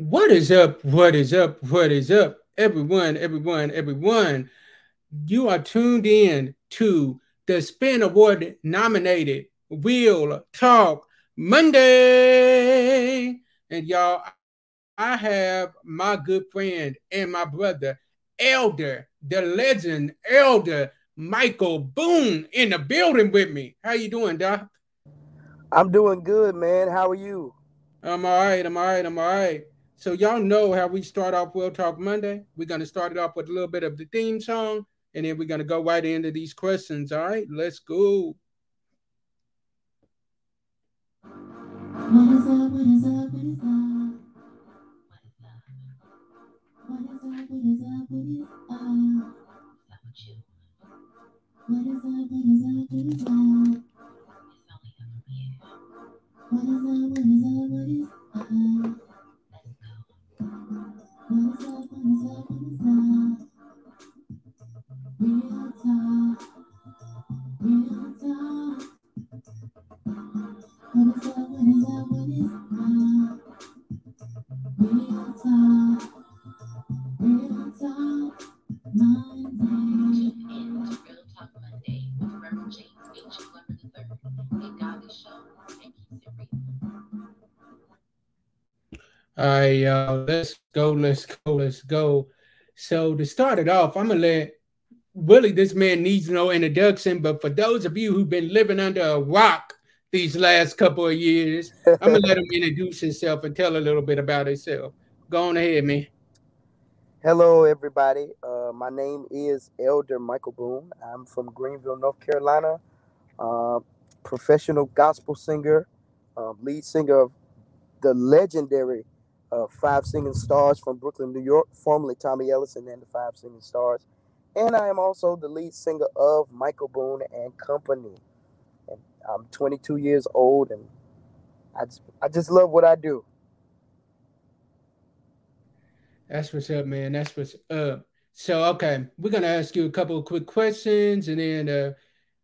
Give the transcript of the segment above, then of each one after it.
What is up? What is up? What is up? Everyone, everyone, everyone. You are tuned in to the Spin Award nominated Real Talk Monday. And y'all, I have my good friend and my brother, Elder, the legend, Elder Michael Boone in the building with me. How you doing, Doc? I'm doing good, man. How are you? I'm all right. I'm all right. I'm all right. So y'all know how we start off Real Talk Monday. We're gonna start it off with a little bit of the theme song, and then we're gonna go right into these questions. All right, let's go. What is up? What is up? What is up? What is up? What is up? What is up? What is up? What is up? What is up? What is up? What is up? What is up? Y'all. Let's go. Let's go. Let's go. So to start it off, I'm gonna let Willie. This man needs no introduction, but for those of you who've been living under a rock these last couple of years, I'm gonna let him introduce himself and tell a little bit about himself. Go on ahead, man. Hello, everybody. Uh, my name is Elder Michael Boone. I'm from Greenville, North Carolina. Uh, professional gospel singer, uh, lead singer of the legendary uh, Five Singing Stars from Brooklyn, New York, formerly Tommy Ellison and the Five Singing Stars. And I am also the lead singer of Michael Boone and Company. And I'm 22 years old, and I just, I just love what I do. That's what's up, man. That's what's up. So, okay, we're gonna ask you a couple of quick questions, and then uh,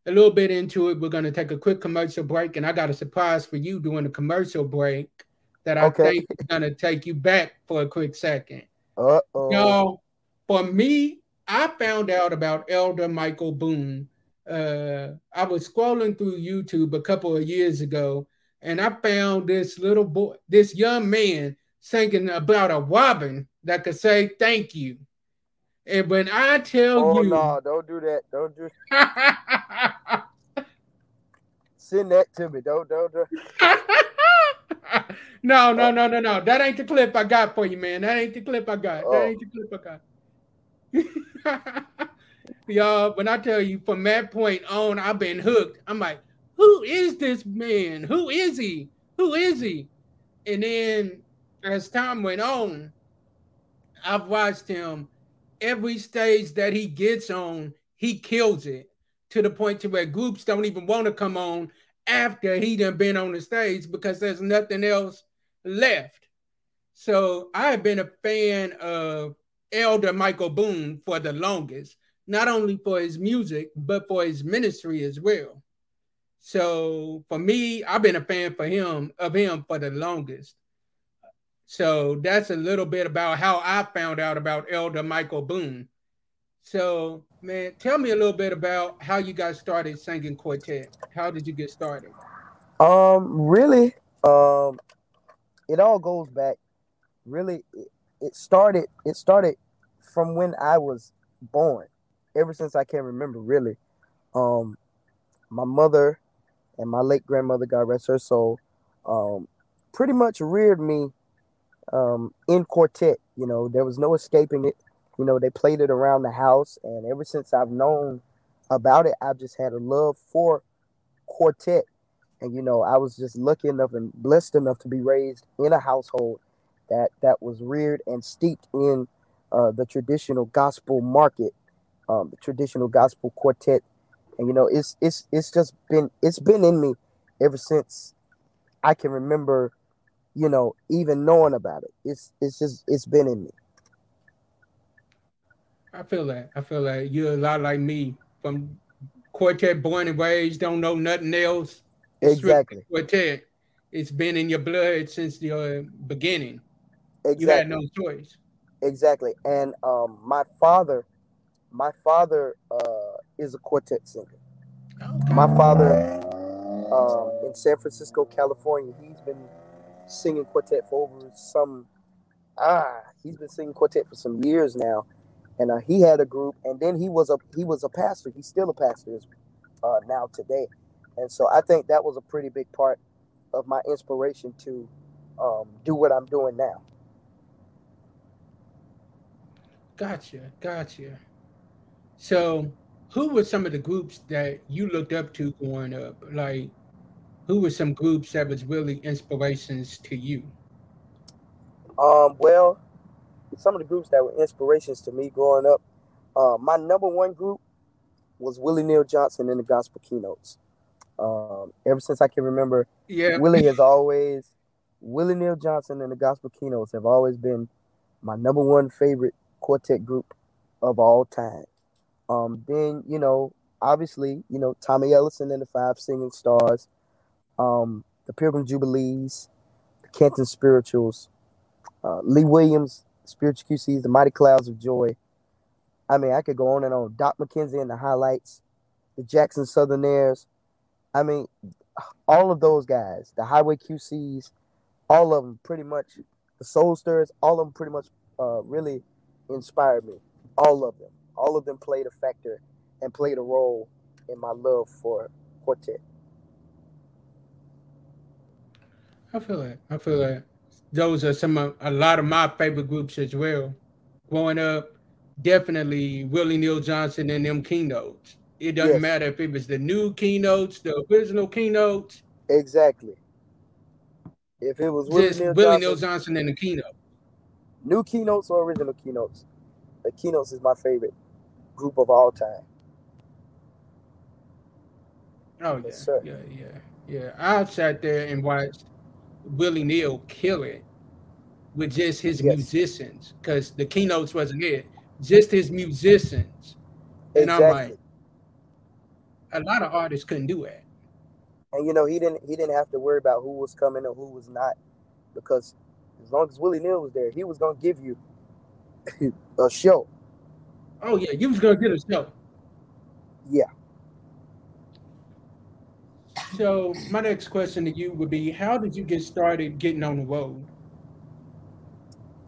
a little bit into it, we're gonna take a quick commercial break. And I got a surprise for you during the commercial break that I okay. think is gonna take you back for a quick second. Uh oh. Y'all, for me, I found out about Elder Michael Boone. Uh, I was scrolling through YouTube a couple of years ago, and I found this little boy, this young man singing about a robin that could say thank you. And when I tell oh, you, no, don't do that. Don't do. Send that to me. Don't don't. don't. no, no, no, no, no. That ain't the clip I got for you, man. That ain't the clip I got. Oh. That ain't the clip I got. Y'all, when I tell you from that point on, I've been hooked. I'm like, who is this man? Who is he? Who is he? And then as time went on, I've watched him every stage that he gets on, he kills it to the point to where groups don't even want to come on after he done been on the stage because there's nothing else left. So I've been a fan of Elder Michael Boone for the longest, not only for his music, but for his ministry as well. So for me, I've been a fan for him of him for the longest. So that's a little bit about how I found out about Elder Michael Boone. So, man, tell me a little bit about how you guys started singing quartet. How did you get started? Um, really, um, it all goes back. Really, it, it started. It started from when I was born. Ever since I can remember, really. Um, my mother and my late grandmother, God rest her soul, um, pretty much reared me um, in quartet. You know, there was no escaping it. You know, they played it around the house, and ever since I've known about it, I've just had a love for quartet. And you know, I was just lucky enough and blessed enough to be raised in a household that that was reared and steeped in uh, the traditional gospel market, um, the traditional gospel quartet. And you know, it's it's it's just been it's been in me ever since I can remember you know, even knowing about it. It's it's just it's been in me. I feel that. I feel that you're a lot like me from quartet born and raised, don't know nothing else. Exactly. Quartet. It's been in your blood since the uh, beginning. Exactly. You had no choice. Exactly. And um, my father, my father uh, is a quartet singer. Okay. My father um, in San Francisco, California, he's been singing quartet for over some ah, he's been singing quartet for some years now, and uh, he had a group, and then he was a he was a pastor. He's still a pastor uh, now today, and so I think that was a pretty big part of my inspiration to um, do what I'm doing now. Gotcha, gotcha. So, who were some of the groups that you looked up to growing up? Like, who were some groups that was really inspirations to you? Um, well, some of the groups that were inspirations to me growing up, uh, my number one group was Willie Neal Johnson and the Gospel Keynotes. Um, ever since I can remember, yeah, Willie has always Willie Neal Johnson and the Gospel Keynotes have always been my number one favorite quartet group of all time. Um, then you know, obviously, you know Tommy Ellison and the Five Singing Stars, um, the Pilgrim Jubilees, the Canton Spirituals, uh, Lee Williams, Spiritual QCs, the Mighty Clouds of Joy. I mean, I could go on and on. Doc McKenzie and the Hi-Lites, the Jackson Southernaires. I mean, all of those guys, the Highway QCs, all of them pretty much, the Soul all of them pretty much uh, really inspired me. All of them. All of them played a factor and played a role in my love for quartet. I feel that. I feel that those are some of a lot of my favorite groups as well. Growing up, definitely Willie Neal Johnson and them keynotes. It doesn't yes. matter if it was the new keynotes, the original keynotes. Exactly. If it was Willie, Neal, Willie Johnson, Neal Johnson and the keynote. New keynotes or original keynotes. The keynotes is my favorite group of all time. Oh yes, yeah, yeah, yeah, yeah. I sat there and watched Willie Neal kill it with just his yes. musicians because the keynotes wasn't it, just his musicians. And. I'm like, a lot of artists couldn't do that. And you know, he didn't he didn't have to worry about who was coming or who was not, because as long as Willie Neal was there, he was gonna give you a show. Oh yeah, you was gonna get a show. Yeah. So my next question to you would be: How did you get started getting on the road?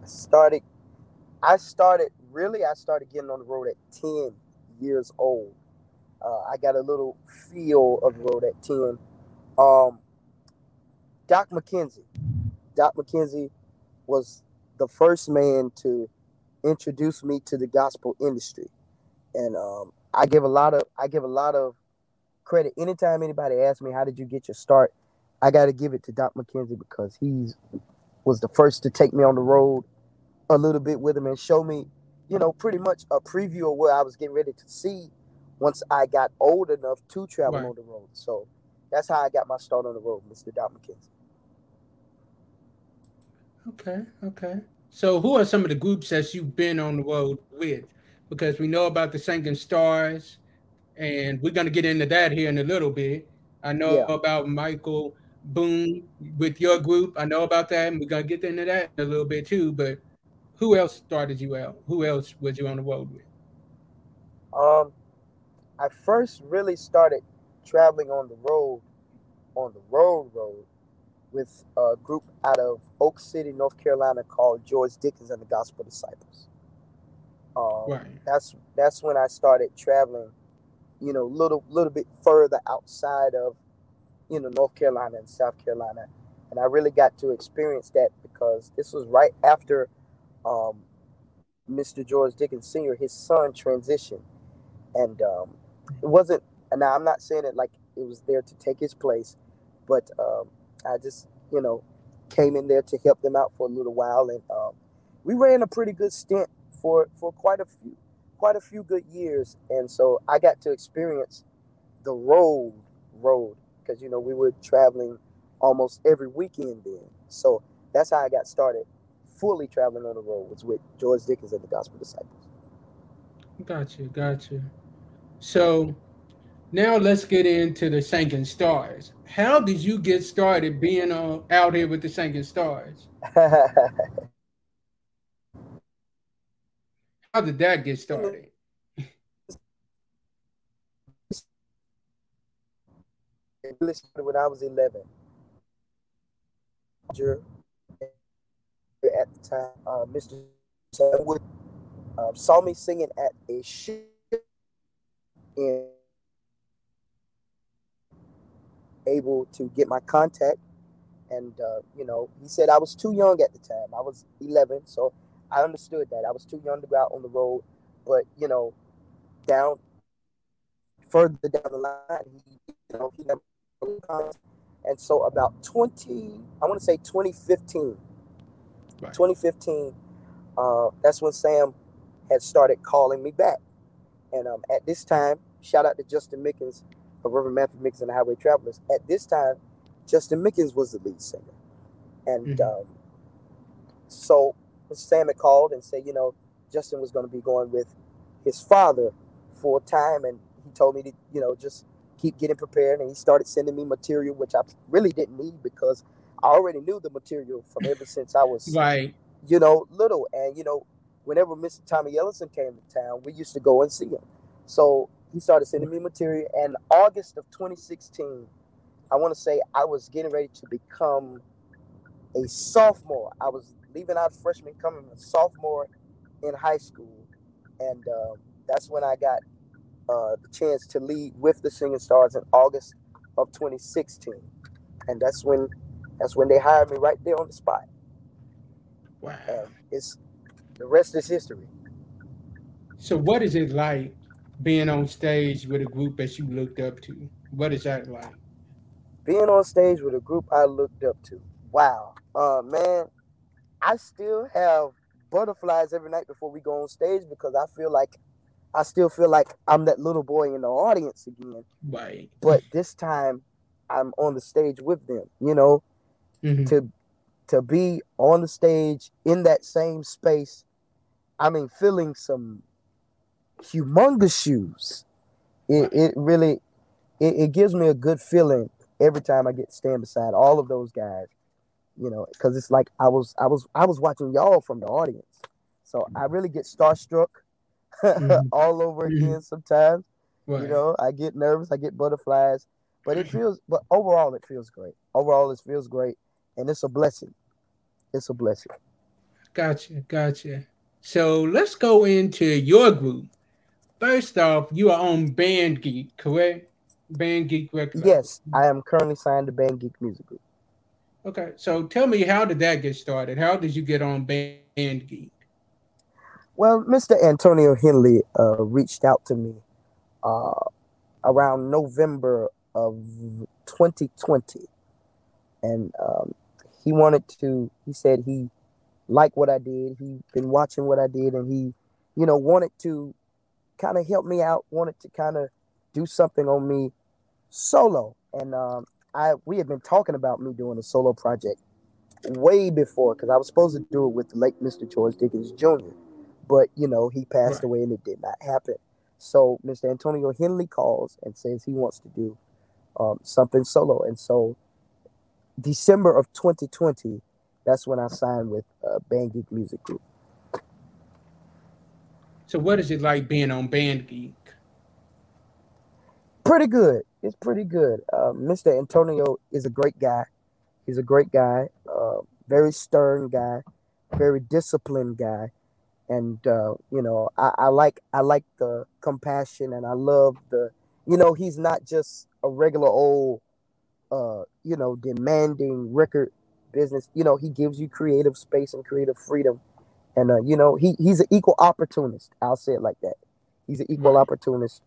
I started. I started really. I started getting on the road at ten years old. Uh, I got a little feel of the road at ten. Um, Doc McKenzie. Doc McKenzie was the first man to introduce me to the gospel industry, and um, I give a lot of I give a lot of credit. Anytime anybody asks me how did you get your start, I got to give it to Doc McKenzie because he's was the first to take me on the road a little bit with him and show me, you know, pretty much a preview of what I was getting ready to see once I got old enough to travel right. on the road. So that's how I got my start on the road, Mr. Doc McKenzie. Okay, okay. So who are some of the groups that you've been on the road with? Because we know about the Singing Stars, and we're gonna get into that here in a little bit. I know yeah. about Michael Boone with your group. I know about that, and we're gonna get into that a little bit too. But who else started you out? Who else was you on the road with? Um, I first really started traveling on the road, on the road road, with a group out of Oak City, North Carolina, called George Dickens and the Gospel Disciples. Um, right. That's that's when I started traveling you know, little little bit further outside of, you know, North Carolina and South Carolina, and I really got to experience that because this was right after um, Mr. George Dickens Sr. his son transitioned, and um, it wasn't. And now I'm not saying it like it was there to take his place, but um, I just you know came in there to help them out for a little while, and um, we ran a pretty good stint for for quite a few quite a few good years, and so I got to experience the road road because you know we were traveling almost every weekend then. So that's how I got started fully traveling on the road was with George Dickens and the Gospel Disciples. Got you, got you. So now let's get into the Singing Stars. How did you get started being uh, out here with the Singing Stars? how did that get started? It really started when I was 11. At the time, uh, Mr. Wood uh, saw me singing at a show in able to get my contact. And uh, you know he said i was too young at the time. I was 11 so i understood that. I was too young to go out on the road. But you know down further down the line he, you know, he never and so about 20 i want to say 2015 right. 2015 uh, that's when sam had started calling me back. And um, at this time shout out to justin mickens of reverend matthew mickens and the highway travelers at this time justin mickens was the lead singer and mm-hmm. um, so sam had called and said you know justin was going to be going with his father for a time and he told me to you know just keep getting prepared. And he started sending me material, which I really didn't need because I already knew the material from ever since I was, right. you know, little. And, you know, whenever Mr. Tommy Ellison came to town, we used to go and see him. So he started sending me material. And August of 2016, I want to say I was getting ready to become a sophomore. I was leaving out freshman, coming a sophomore in high school. And uh, that's when I got uh, the chance to lead with the Singing Stars in August of 2016, and that's when that's when they hired me right there on the spot. Wow! And it's the rest is history. So, what is it like being on stage with a group that you looked up to? What is that like? Being on stage with a group I looked up to. Wow, uh, man, I still have butterflies every night before we go on stage because I feel like I still feel like I'm that little boy in the audience again. Right. But this time I'm on the stage with them, you know, mm-hmm. to to be on the stage in that same space. I mean, feeling some humongous shoes. It, it really it, it gives me a good feeling every time I get to stand beside all of those guys, you know, because it's like I was I was I was watching y'all from the audience. So I really get starstruck mm-hmm. all over mm-hmm. again sometimes. Right. You know, I get nervous, I get butterflies, but it feels but overall it feels great. Overall it feels great and it's a blessing. It's a blessing. Gotcha, gotcha. So let's go into your group. First off, you are on Band Geek, correct? Band Geek Records. Yes, I am currently signed to Band Geek Music Group. Okay, so tell me, how did that get started? How did you get on Band Geek? Well, Mr. Antonio Henley uh, reached out to me uh, around November of 2020, and um, he wanted to. He said he liked what I did. He been watching what I did, and he, you know, wanted to kind of helped me out. Wanted to kind of do something on me solo, and um, I we had been talking about me doing a solo project way before because I was supposed to do it with the late Mr. George Dickens Jr but you know he passed right. away and it did not happen. So Mr. Antonio Henley calls and says he wants to do um, something solo, and so December of 2020, that's when I signed with uh, Band Geek Music Group. So what is it like being on Band Geek? Pretty good. It's pretty good. Uh, Mr. Antonio is a great guy. He's a great guy, uh, very stern guy, very disciplined guy and uh, you know I, I like I like the compassion and I love the you know he's not just a regular old uh, you know demanding record business you know he gives you creative space and creative freedom and uh, you know he he's an equal opportunist I'll say it like that he's an equal opportunist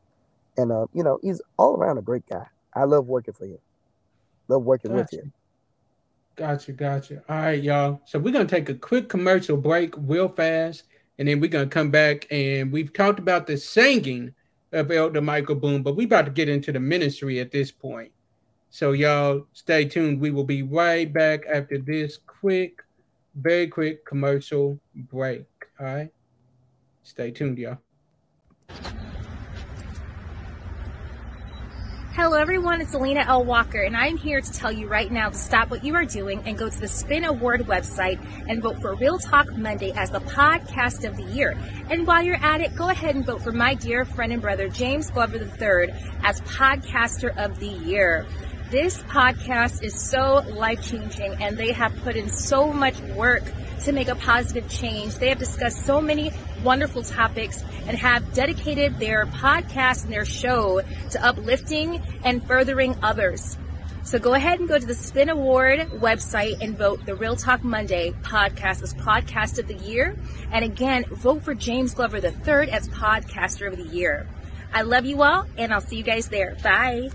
and uh, you know he's all around a great guy I love working for him love working gotcha. with him Gotcha, gotcha. All right, y'all. So we're gonna take a quick commercial break real fast and then we're gonna come back and we've talked about the singing of Elder Michael Boone, but we about to get into the ministry at this point. So y'all stay tuned. We will be right back after this quick, very quick commercial break. All right. Stay tuned, y'all. Hello, everyone. It's Alina L. Walker, and I'm here to tell you right now to stop what you are doing and go to the Spin Award website and vote for Real Talk Monday as the podcast of the year. And while you're at it, go ahead and vote for my dear friend and brother, James Glover III, as podcaster of the year. This podcast is so life changing, and they have put in so much work to make a positive change. They have discussed so many wonderful topics and have dedicated their podcast and their show to uplifting and furthering others. So go ahead and go to the Spin Award website and vote the Real Talk Monday podcast as podcast of the year. And again, vote for James Glover III as podcaster of the year. I love you all and I'll see you guys there. Bye.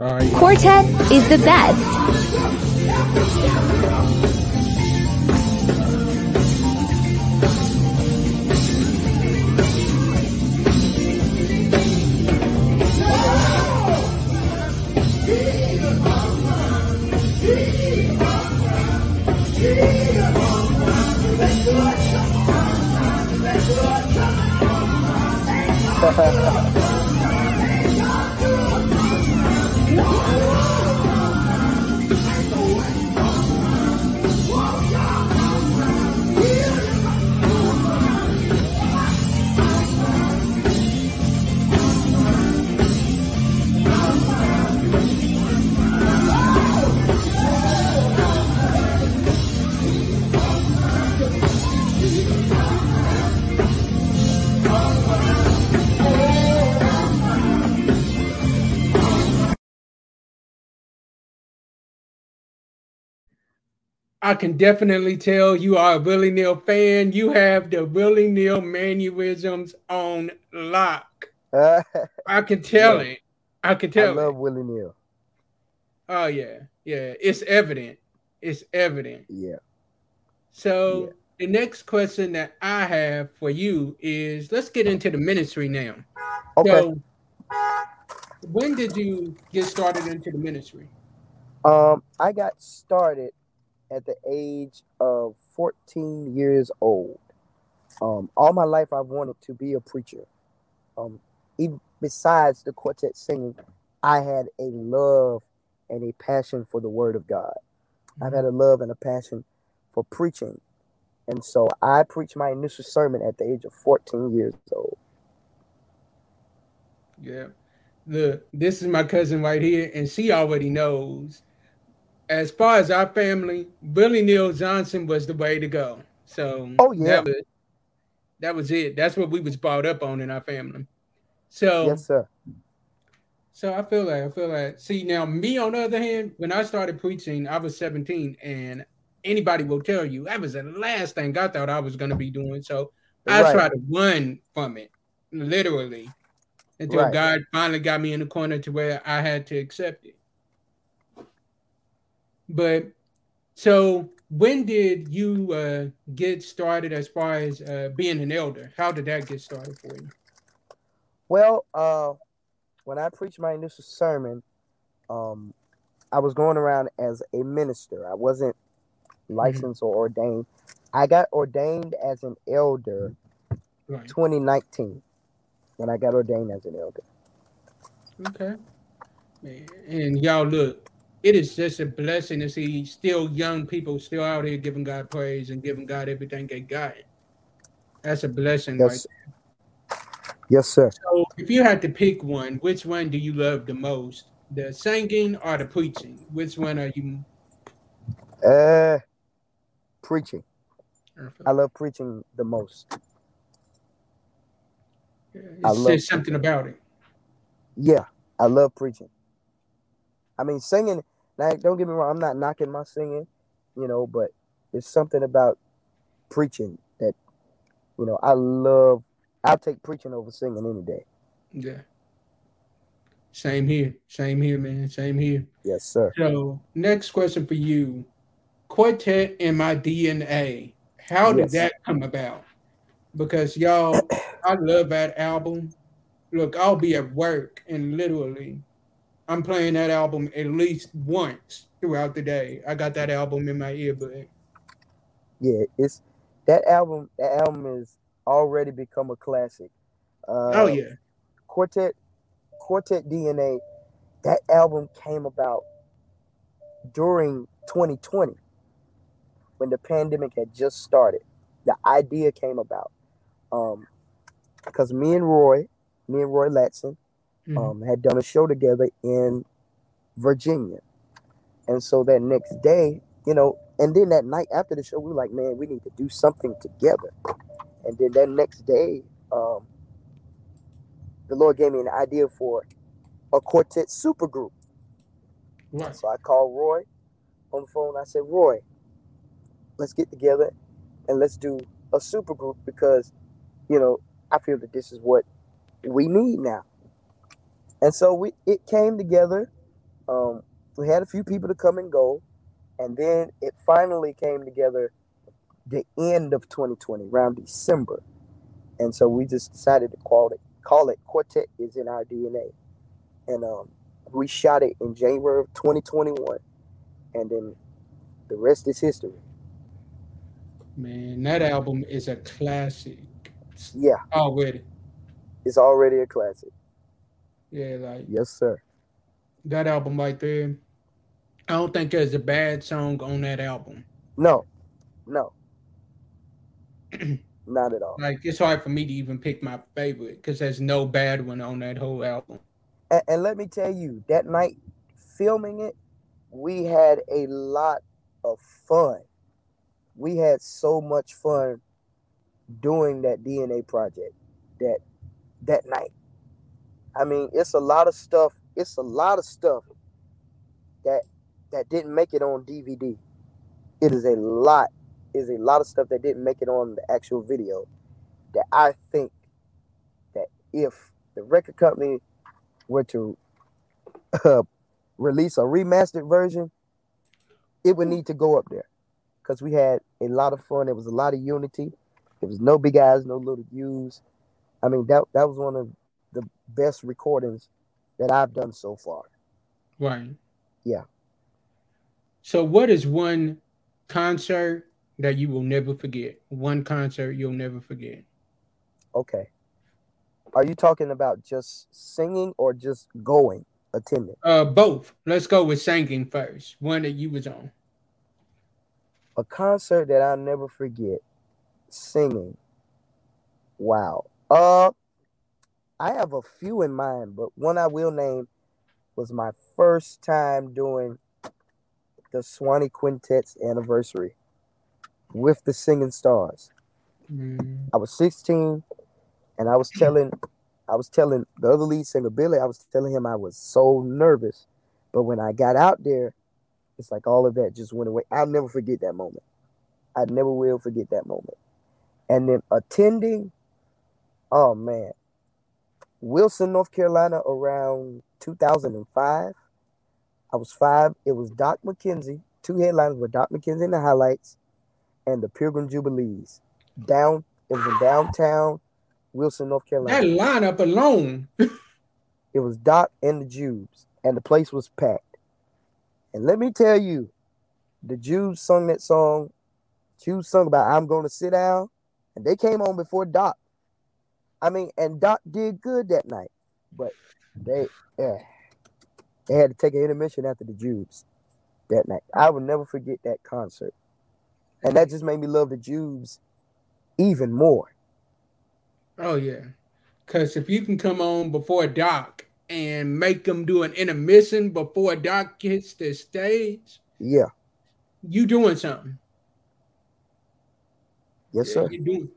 Quartet is the best. I can definitely tell you are a Willie Neal fan. You have the Willie Neal mannerisms on lock. I can tell yeah. it. I can tell. I love it. Willie Neal. Oh yeah, yeah. It's evident. It's evident. Yeah. So yeah. the next question that I have for you is: Let's get into the ministry now. Okay. So, when did you get started into the ministry? Um, I got started at the age of 14 years old. Um, all my life, I've wanted to be a preacher. Um, even besides the quartet singing, I had a love and a passion for the Word of God. I've had a love and a passion for preaching. And so I preached my initial sermon at the age of 14 years old. Yeah. Look, this is my cousin right here, and she already knows as far as our family, Willie Neal Johnson was the way to go. So oh yeah, that was, that was it. That's what we was brought up on in our family. So yes, sir. So I feel like I feel like see now me on the other hand, when I started preaching, I was 17, and anybody will tell you that was the last thing I thought I was gonna be doing. So I right. tried to run from it, literally, until right. God finally got me in the corner to where I had to accept it. But so when did you uh, get started as far as uh, being an elder? How did that get started for you? Well, uh, when I preached my initial sermon, um, I was going around as a minister. I wasn't mm-hmm. licensed mm-hmm. or ordained. I got ordained as an elder right. 2019 when I got ordained as an elder. Okay. And y'all look, it is just a blessing to see still young people still out here giving God praise and giving God everything they got. That's a blessing, yes. right? Yes, sir. So, if you had to pick one, which one do you love the most? The singing or the preaching? Which one are you? Uh, preaching. I love preaching the most. Yeah, it's just something about it. Yeah, I love preaching. I mean, singing now, don't get me wrong, I'm not knocking my singing, you know, but it's something about preaching that, you know, I love. I'll take preaching over singing any day. Yeah. Same here. Same here, man. Same here. Yes, sir. So, next question for you Quartet in My DNA. How did yes. that come about? Because y'all, I love that album. Look, I'll be at work and literally I'm playing that album at least once throughout the day. I got that album in my earbud. Yeah, it's that album. That album has already become a classic. Uh, oh yeah, Quartet. Quartet DNA, that album came about during 2020 when the pandemic had just started. The idea came about um, because me and Roy, me and Roy Latson, mm-hmm. um, had done a show together in Virginia. And so that next day, you know, and then that night after the show, we were like, man, we need to do something together. And then that next day, um, the Lord gave me an idea for a quartet supergroup. Right. So I called Roy on the phone. I said, Roy, let's get together and let's do a supergroup because, you know, I feel that this is what we need now. And so we it came together. Um, we had a few people to come and go, and then it finally came together the end of 2020, around December. And so we just decided to call it call it Quartet is in our DNA. And um, we shot it in January of 2021. And then the rest is history. Man, that album is a classic. Yeah. Already. It's already a classic. Yeah, like yes, sir. That album right there. I don't think there's a bad song on that album. No, no, not at all. Like it's hard for me to even pick my favorite because there's no bad one on that whole album. And, and let me tell you, that night filming it, we had a lot of fun. We had so much fun doing that DNA project that that night. I mean, it's a lot of stuff. It's a lot of stuff that that didn't make it on DVD. It is a lot. Is a lot of stuff that didn't make it on the actual video. That I think that if the record company were to uh, release a remastered version, it would need to go up there because we had a lot of fun. There was a lot of unity. There was no big eyes, no little U's. I mean, that that was one of the best recordings that I've done so far. Right. Yeah. So, what is one concert that you will never forget? One concert you'll never forget. Okay. Are you talking about just singing or just going, attending? Uh, both. Let's go with singing first. One that you was on. A concert that I'll never forget. Singing. Wow. Uh, I have a few in mind, but one I will name was my first time doing the Swanee Quintet's anniversary with the Singing Stars. Mm. I was 16 and I was telling I was telling the other lead singer Billy, I was telling him I was so nervous. But when I got out there, it's like all of that just went away. I'll never forget that moment. I never will forget that moment. And then attending, oh man, Wilson, North Carolina, around 2005. I was five. It was Doc McKenzie. Two headlines were Doc McKenzie in the Hi-Lites and the Pilgrim Jubilees. Down, it was in downtown Wilson, North Carolina. That lineup alone. it was Doc and the Jubes, and the place was packed. And let me tell you, the Jubes sung that song. Jubes sung about I'm going to sit down, and they came on before Doc. I mean, and Doc did good that night, but they yeah, they had to take an intermission after the Jubes that night. I will never forget that concert, and that just made me love the Jubes even more. Oh yeah, because if you can come on before Doc and make them do an intermission before Doc hits the stage, yeah, you doing something. Yes, yeah, sir. Doing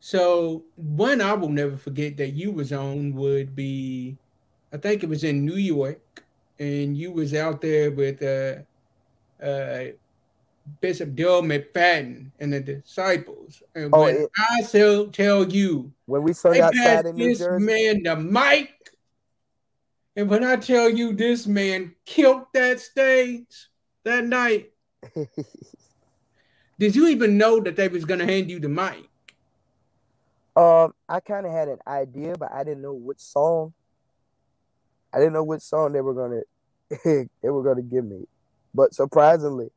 so one I will never forget that you was on would be, I think it was in New York, and you was out there with uh, uh, Bishop Darrell McFadden and the disciples. And oh, when it, I tell tell you, when we saw outside in New this Jersey, man the mic, and when I tell you this man killed that stage that night, did you even know that they was gonna hand you the mic? Um, I kind of had an idea, but I didn't know which song. I didn't know which song they were gonna they were gonna give me, but surprisingly,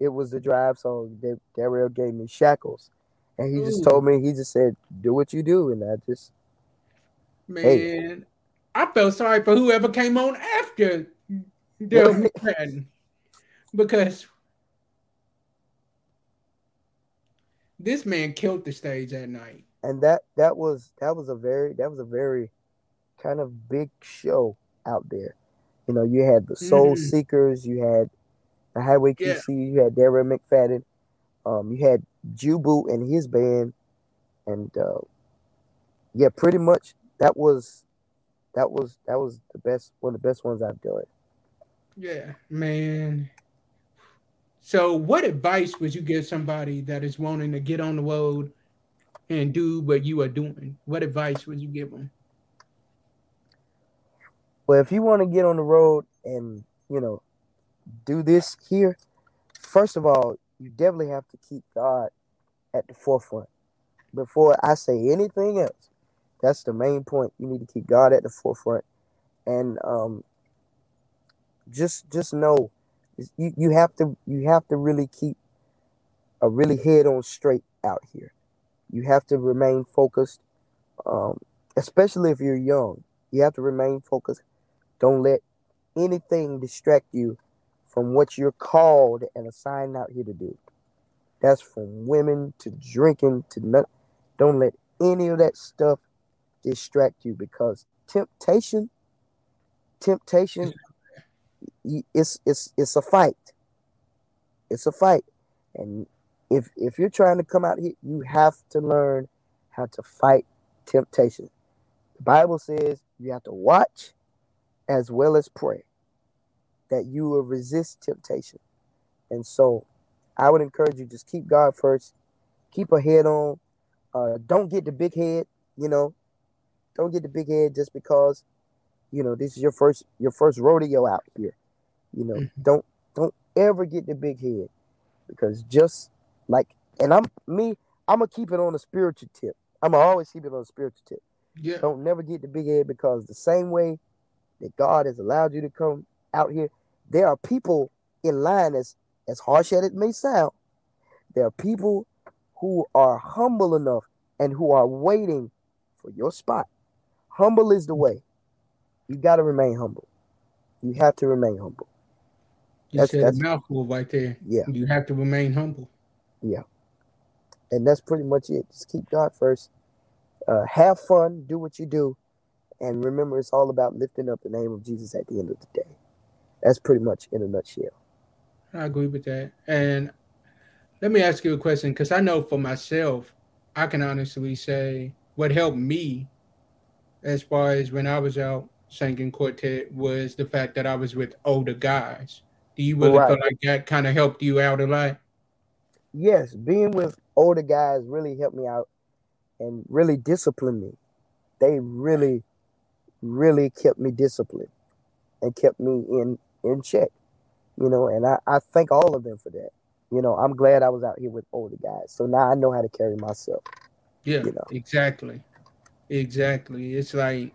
it was the drive song. That Darrell gave me shackles, and he Ooh. just told me he just said, "Do what you do," and I just Man, hey. I felt sorry for whoever came on after McFadden because this man killed the stage that night. And that that was that was a very that was a very kind of big show out there. You know, you had the Soul mm-hmm. Seekers, you had the Highway QC, yeah. you had Darrell McFadden, um, you had Jubu and his band, and uh, yeah, pretty much that was that was that was the best one of the best ones I've done. Yeah, man. So, what advice would you give somebody that is wanting to get on the road and do what you are doing? What advice would you give them? Well, if you want to get on the road and you know do this here, first of all, you definitely have to keep God at the forefront before I say anything else. That's the main point. You need to keep God at the forefront, and um, just just know you, you have to you have to really keep a really head on straight out here. You have to remain focused, um, especially if you're young. You have to remain focused. Don't let anything distract you from what you're called and assigned out here to do. That's from women to drinking to not. Don't let any of that stuff distract you because temptation, temptation, it's it's it's a fight. It's a fight, and if if you're trying to come out here, you have to learn how to fight temptation. The Bible says you have to watch as well as pray that you will resist temptation. And so I would encourage you just keep God first, keep a head on. Uh, don't get the big head, you know. Don't get the big head just because, you know, this is your first your first rodeo out here. You know, mm-hmm. don't don't ever get the big head because just like and I'm me, I'm gonna keep it on a spiritual tip. I'm gonna always keep it on a spiritual tip. Yeah. Don't never get the big head because the same way that God has allowed you to come out here, there are people in line as as harsh as it may sound. There are people who are humble enough and who are waiting for your spot. Humble is the way. You got to remain humble. You have to remain humble. You that's, said that's, mouthful right there. Yeah. You have to remain humble. Yeah. And that's pretty much it. Just keep God first. Uh, have fun, do what you do, and remember it's all about lifting up the name of Jesus at the end of the day. That's pretty much in a nutshell. I agree with that. And let me ask you a question because I know for myself, I can honestly say what helped me as far as when I was out singing quartet was the fact that I was with older guys. Do you really right. feel like that kind of helped you out a lot? Yes, being with older guys really helped me out and really disciplined me. They really, really kept me disciplined and kept me in in check. You know, and I, I thank all of them for that. You know, I'm glad I was out here with older guys. So now I know how to carry myself. Yeah, you know? exactly. Exactly. It's like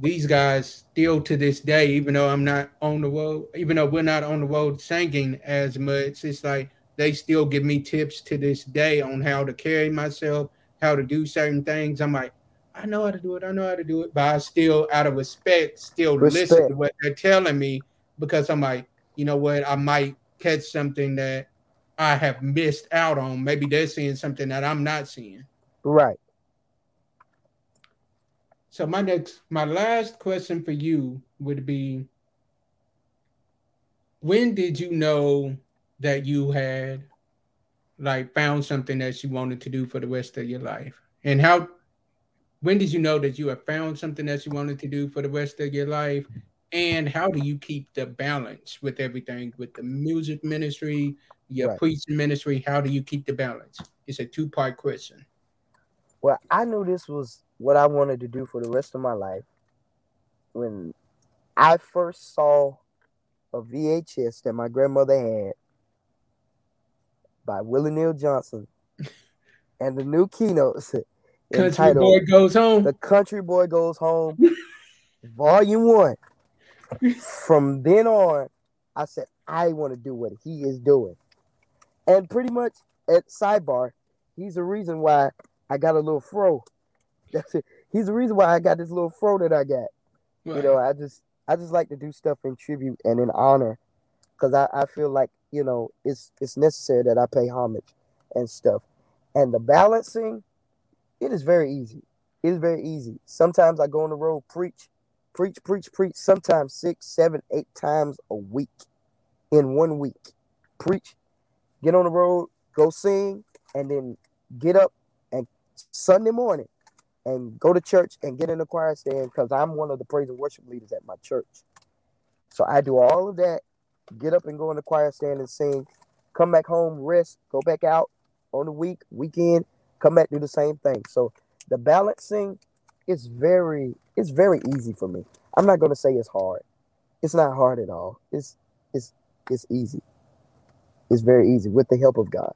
these guys still to this day, even though I'm not on the road, even though we're not on the road singing as much, it's like they still give me tips to this day on how to carry myself, how to do certain things. I'm like, I know how to do it, I know how to do it, but I still, out of respect, still respect. listen to what they're telling me because I'm like, you know what, I might catch something that I have missed out on. Maybe they're seeing something that I'm not seeing. Right. So my next, my last question for you would be: When did you know that you had like found something that you wanted to do for the rest of your life, and how? When did you know that you have found something that you wanted to do for the rest of your life? And how do you keep the balance with everything, with the music ministry, your right. preaching ministry? How do you keep the balance? It's a two part question. Well, I knew this was what I wanted to do for the rest of my life. When I first saw a VHS that my grandmother had by Willie Neal Johnson and the new keynotes Country Boy Goes Home. The Country Boy Goes Home, Volume One. From then on, I said, I want to do what he is doing. And pretty much at sidebar, he's the reason why I got a little fro he's the reason why I got this little fro that I got. Right. You know, I just I just like to do stuff in tribute and in honor because I, I feel like, you know, it's it's necessary that I pay homage and stuff. And the balancing, it is very easy. It is very easy. Sometimes I go on the road, preach, preach, preach, preach, sometimes six, seven, eight times a week in one week. Preach, get on the road, go sing, and then get up and Sunday morning and go to church and get in the choir stand because I'm one of the praise and worship leaders at my church. So I do all of that, get up and go in the choir stand and sing, come back home, rest, go back out on the week, weekend, come back, do the same thing. So the balancing is very, it's very easy for me. I'm not gonna say it's hard. It's not hard at all. It's it's it's easy. It's very easy with the help of God.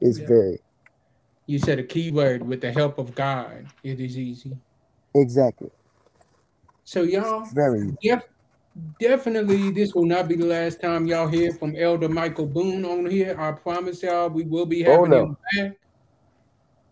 It's yeah. very. You said a key word with the help of God. It is easy. Exactly. So y'all, very def- definitely this will not be the last time y'all hear from Elder Michael Boone on here. I promise y'all we will be oh, having oh, no. him back.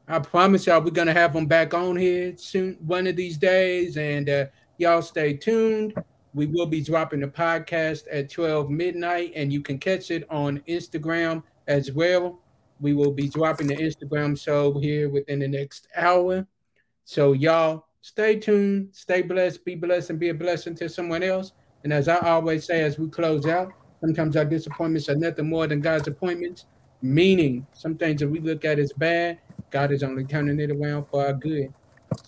I promise y'all we're gonna have him back on here soon, one of these days, and uh, y'all stay tuned. We will be dropping the podcast at 12 midnight, and you can catch it on Instagram as well. We will be dropping the Instagram show here within the next hour. So, y'all stay tuned, stay blessed, be blessed, and be a blessing to someone else. And as I always say, as we close out, sometimes our disappointments are nothing more than God's appointments, meaning some things that we look at as bad, God is only turning it around for our good.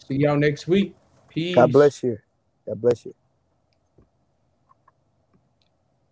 See y'all next week. Peace. God bless you. God bless you.